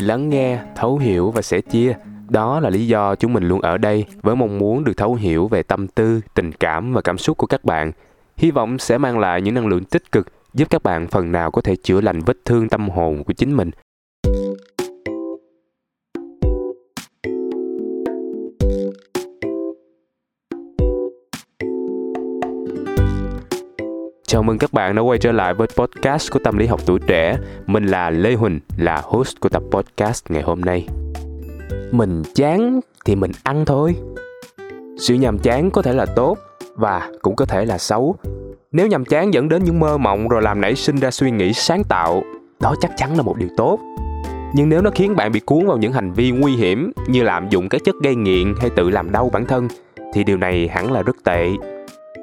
lắng nghe, thấu hiểu và sẻ chia. Đó là lý do chúng mình luôn ở đây với mong muốn được thấu hiểu về tâm tư, tình cảm và cảm xúc của các bạn. Hy vọng sẽ mang lại những năng lượng tích cực, giúp các bạn phần nào có thể chữa lành vết thương tâm hồn của chính mình. Chào mừng các bạn đã quay trở lại với podcast của Tâm lý học tuổi trẻ. Mình là Lê Huỳnh, là host của tập podcast ngày hôm nay. Mình chán thì mình ăn thôi. Sự nhàm chán có thể là tốt và cũng có thể là xấu. Nếu nhàm chán dẫn đến những mơ mộng rồi làm nảy sinh ra suy nghĩ sáng tạo, đó chắc chắn là một điều tốt. Nhưng nếu nó khiến bạn bị cuốn vào những hành vi nguy hiểm như lạm dụng các chất gây nghiện hay tự làm đau bản thân thì điều này hẳn là rất tệ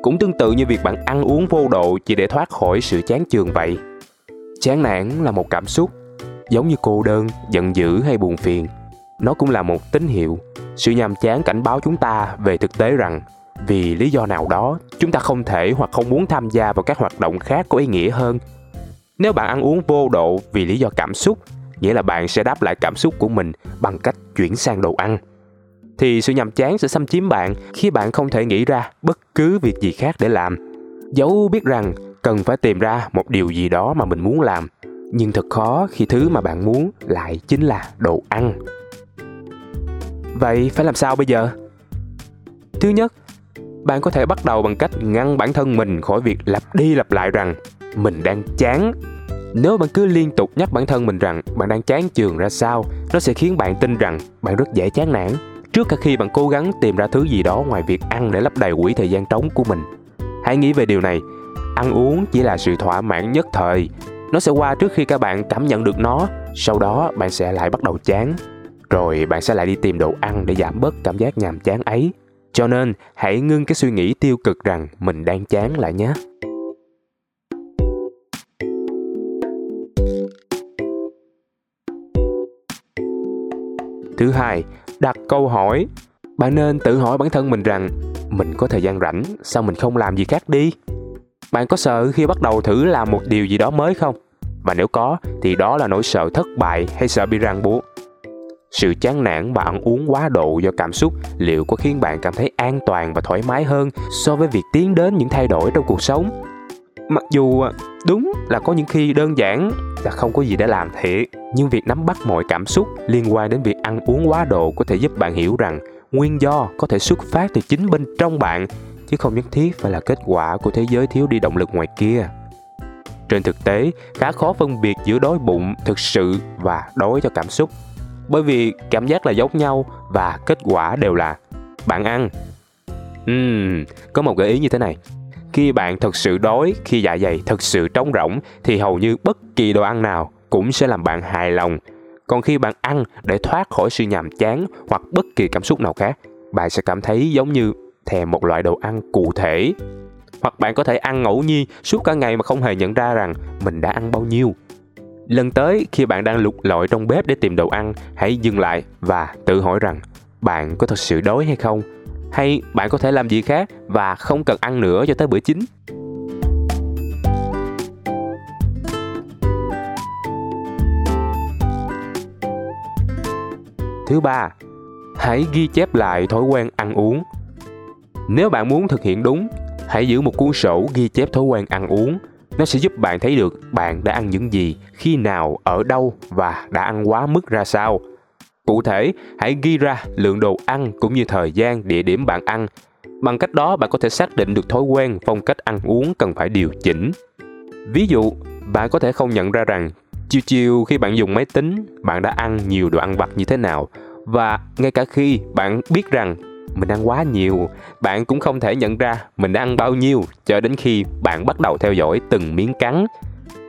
cũng tương tự như việc bạn ăn uống vô độ chỉ để thoát khỏi sự chán chường vậy. Chán nản là một cảm xúc, giống như cô đơn, giận dữ hay buồn phiền. Nó cũng là một tín hiệu. Sự nhàm chán cảnh báo chúng ta về thực tế rằng vì lý do nào đó, chúng ta không thể hoặc không muốn tham gia vào các hoạt động khác có ý nghĩa hơn. Nếu bạn ăn uống vô độ vì lý do cảm xúc, nghĩa là bạn sẽ đáp lại cảm xúc của mình bằng cách chuyển sang đồ ăn thì sự nhàm chán sẽ xâm chiếm bạn khi bạn không thể nghĩ ra bất cứ việc gì khác để làm. Dẫu biết rằng cần phải tìm ra một điều gì đó mà mình muốn làm, nhưng thật khó khi thứ mà bạn muốn lại chính là đồ ăn. Vậy phải làm sao bây giờ? Thứ nhất, bạn có thể bắt đầu bằng cách ngăn bản thân mình khỏi việc lặp đi lặp lại rằng mình đang chán. Nếu bạn cứ liên tục nhắc bản thân mình rằng bạn đang chán trường ra sao, nó sẽ khiến bạn tin rằng bạn rất dễ chán nản trước cả khi bạn cố gắng tìm ra thứ gì đó ngoài việc ăn để lấp đầy quỹ thời gian trống của mình, hãy nghĩ về điều này. Ăn uống chỉ là sự thỏa mãn nhất thời. Nó sẽ qua trước khi các bạn cảm nhận được nó. Sau đó, bạn sẽ lại bắt đầu chán. Rồi, bạn sẽ lại đi tìm đồ ăn để giảm bớt cảm giác nhàm chán ấy. Cho nên, hãy ngưng cái suy nghĩ tiêu cực rằng mình đang chán lại nhé. Thứ hai đặt câu hỏi. Bạn nên tự hỏi bản thân mình rằng, mình có thời gian rảnh, sao mình không làm gì khác đi? Bạn có sợ khi bắt đầu thử làm một điều gì đó mới không? Và nếu có, thì đó là nỗi sợ thất bại hay sợ bị ràng buộc? Sự chán nản và ăn uống quá độ do cảm xúc liệu có khiến bạn cảm thấy an toàn và thoải mái hơn so với việc tiến đến những thay đổi trong cuộc sống? Mặc dù à, đúng là có những khi đơn giản là không có gì để làm thiệt nhưng việc nắm bắt mọi cảm xúc liên quan đến việc ăn uống quá độ có thể giúp bạn hiểu rằng nguyên do có thể xuất phát từ chính bên trong bạn chứ không nhất thiết phải là kết quả của thế giới thiếu đi động lực ngoài kia. Trên thực tế khá khó phân biệt giữa đói bụng thực sự và đói cho cảm xúc bởi vì cảm giác là giống nhau và kết quả đều là bạn ăn. Uhm, có một gợi ý như thế này khi bạn thật sự đói, khi dạ dày thật sự trống rỗng, thì hầu như bất kỳ đồ ăn nào cũng sẽ làm bạn hài lòng. Còn khi bạn ăn để thoát khỏi sự nhàm chán hoặc bất kỳ cảm xúc nào khác, bạn sẽ cảm thấy giống như thèm một loại đồ ăn cụ thể. Hoặc bạn có thể ăn ngẫu nhiên suốt cả ngày mà không hề nhận ra rằng mình đã ăn bao nhiêu. Lần tới, khi bạn đang lục lọi trong bếp để tìm đồ ăn, hãy dừng lại và tự hỏi rằng bạn có thật sự đói hay không? Hay bạn có thể làm gì khác và không cần ăn nữa cho tới bữa chính Thứ ba, hãy ghi chép lại thói quen ăn uống. Nếu bạn muốn thực hiện đúng, hãy giữ một cuốn sổ ghi chép thói quen ăn uống. Nó sẽ giúp bạn thấy được bạn đã ăn những gì, khi nào, ở đâu và đã ăn quá mức ra sao. Cụ thể, hãy ghi ra lượng đồ ăn cũng như thời gian, địa điểm bạn ăn. Bằng cách đó bạn có thể xác định được thói quen, phong cách ăn uống cần phải điều chỉnh. Ví dụ, bạn có thể không nhận ra rằng chiều chiều khi bạn dùng máy tính, bạn đã ăn nhiều đồ ăn vặt như thế nào và ngay cả khi bạn biết rằng mình ăn quá nhiều, bạn cũng không thể nhận ra mình đã ăn bao nhiêu cho đến khi bạn bắt đầu theo dõi từng miếng cắn.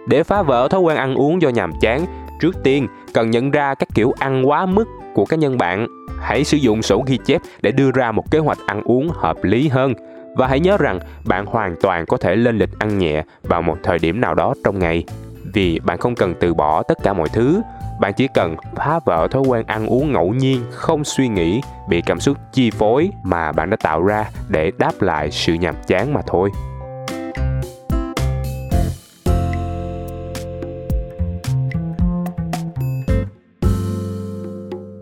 Để phá vỡ thói quen ăn uống do nhàm chán, trước tiên, cần nhận ra các kiểu ăn quá mức của cá nhân bạn. Hãy sử dụng sổ ghi chép để đưa ra một kế hoạch ăn uống hợp lý hơn. Và hãy nhớ rằng bạn hoàn toàn có thể lên lịch ăn nhẹ vào một thời điểm nào đó trong ngày. Vì bạn không cần từ bỏ tất cả mọi thứ. Bạn chỉ cần phá vỡ thói quen ăn uống ngẫu nhiên, không suy nghĩ, bị cảm xúc chi phối mà bạn đã tạo ra để đáp lại sự nhàm chán mà thôi.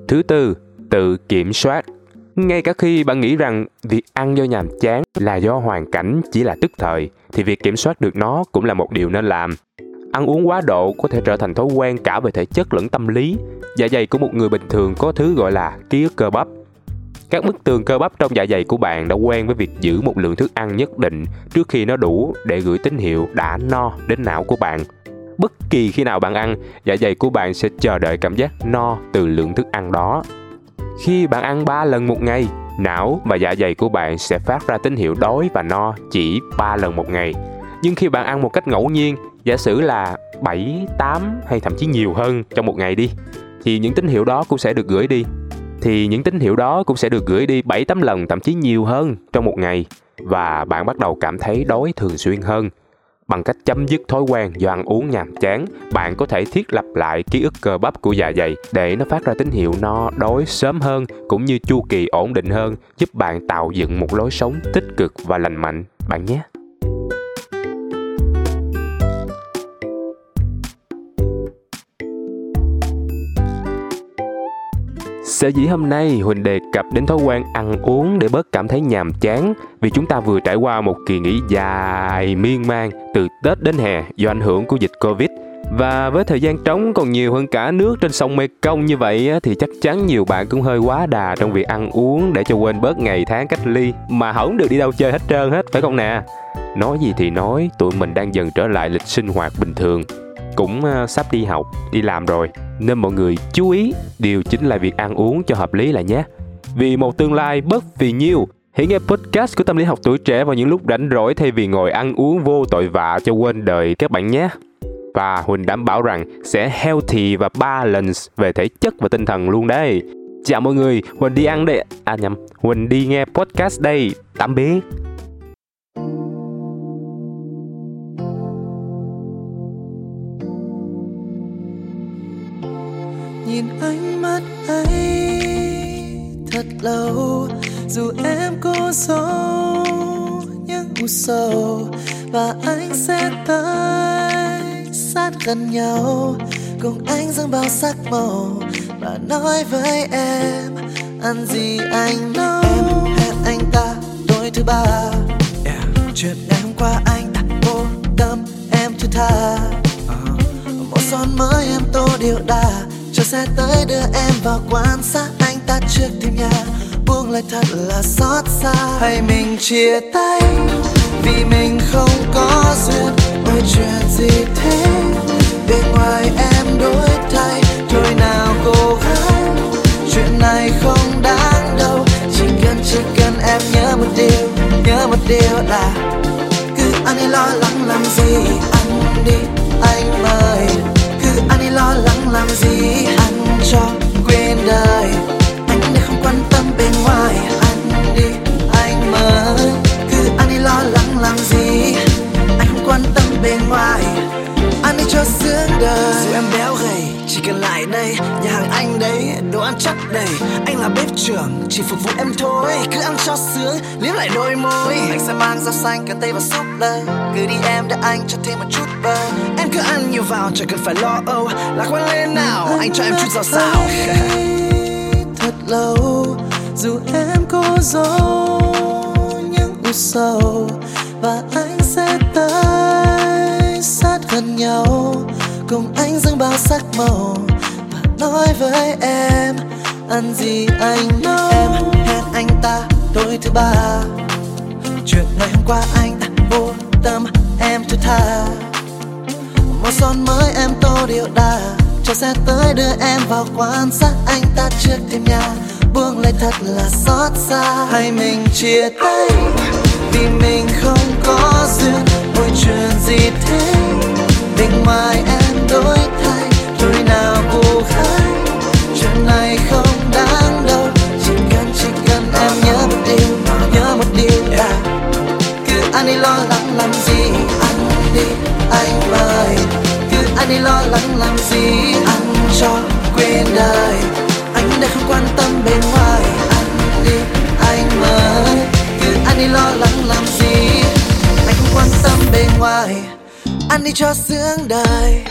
Thứ tư, tự kiểm soát. Ngay cả khi bạn nghĩ rằng việc ăn do nhàm chán là do hoàn cảnh chỉ là tức thời, thì việc kiểm soát được nó cũng là một điều nên làm. Ăn uống quá độ có thể trở thành thói quen cả về thể chất lẫn tâm lý. Dạ dày của một người bình thường có thứ gọi là ký ức cơ bắp. Các bức tường cơ bắp trong dạ dày của bạn đã quen với việc giữ một lượng thức ăn nhất định trước khi nó đủ để gửi tín hiệu đã no đến não của bạn bất kỳ khi nào bạn ăn dạ dày của bạn sẽ chờ đợi cảm giác no từ lượng thức ăn đó. Khi bạn ăn 3 lần một ngày não và dạ dày của bạn sẽ phát ra tín hiệu đói và no chỉ 3 lần một ngày. Nhưng khi bạn ăn một cách ngẫu nhiên giả sử là 7, 8 hay thậm chí nhiều hơn trong một ngày đi thì những tín hiệu đó cũng sẽ được gửi đi. Thì những tín hiệu đó cũng sẽ được gửi đi 7 8 lần thậm chí nhiều hơn trong một ngày. Và bạn bắt đầu cảm thấy đói thường xuyên hơn. Bằng cách chấm dứt thói quen do ăn uống nhàm chán, bạn có thể thiết lập lại ký ức cơ bắp của dạ dày để nó phát ra tín hiệu no đói sớm hơn cũng như chu kỳ ổn định hơn, giúp bạn tạo dựng một lối sống tích cực và lành mạnh bạn nhé. Sở dĩ hôm nay Huỳnh đề cập đến thói quen ăn uống để bớt cảm thấy nhàm chán vì chúng ta vừa trải qua một kỳ nghỉ dài miên man từ Tết đến hè do ảnh hưởng của dịch Covid. Và với thời gian trống còn nhiều hơn cả nước trên sông Mekong như vậy thì chắc chắn nhiều bạn cũng hơi quá đà trong việc ăn uống để cho quên bớt ngày tháng cách ly mà không được đi đâu chơi hết trơn hết phải không nè? Nói gì thì nói, tụi mình đang dần trở lại lịch sinh hoạt bình thường cũng ờ, sắp đi học, đi làm rồi nên mọi người chú ý điều chính là việc ăn uống cho hợp lý là nhé. Vì một tương lai bất vì nhiêu, hãy nghe podcast của tâm lý học tuổi trẻ vào những lúc rảnh rỗi thay vì ngồi ăn uống vô tội vạ cho quên đời các bạn nhé. Và Huỳnh đảm bảo rằng sẽ healthy và balance về thể chất và tinh thần luôn đấy. Chào mọi người, Huỳnh đi ăn đây. À nhầm, Huỳnh đi nghe podcast đây. Tạm biệt. Nhìn ánh mắt ấy thật lâu dù em có giấu những u sầu, và anh sẽ tới sát gần nhau cùng anh dâng bao sắc màu và nói với em, ăn gì anh nấu em hẹn anh ta tối thứ ba yeah. chuyện em qua anh đã vô tâm em thứ tha uh-huh. một son mới em tô điệu đà xe tới đưa em vào quan sát. Anh ta trước thêm nhà, buông lời thật là xót xa. Hay mình chia tay vì mình không có duyên ôi chuyện gì thế? Bên ngoài em đổi thay, thôi nào cô gái chuyện này không đáng đâu, chỉ cần chỉ cần em nhớ một điều, nhớ một điều là cứ anh ấy lo lắng làm gì anh đi anh mời làm gì anh cho quên đời? Anh đã không quan tâm bên ngoài cần lại đây nhà hàng anh đấy đồ ăn chất đầy. Anh là bếp trưởng chỉ phục vụ em thôi cứ ăn cho sướng liếm lại đôi môi. Anh sẽ mang rau xanh cà tây và súp lơ cứ đi em để anh cho thêm một chút bơ. Em cứ ăn nhiều vào chẳng cần phải lo âu. Lạc quan lên nào anh cho em chút rau xào. Thật lâu dù em cố giấu những u sầu và anh sẽ tới sát gần nhau cùng anh dâng bao sắc màu và nói với em, ăn gì anh nấu em, hẹn anh ta tối thứ ba. Chuyện ngày hôm qua anh đã vô tâm, em thứ tha. Màu son mới em tô điệu đà, cho xe tới đưa em vào quan sát anh ta trước thêm nhà. Buông lời thật là xót xa, hay mình chia tay vì mình không có duyên ôi chuyện gì thế anh đi lo lắng làm gì anh cho quên đời. Anh đây không quan tâm bên ngoài, anh đi, anh mời cứ anh đi lo lắng làm gì, anh không quan tâm bên ngoài. Anh đi cho sướng đời.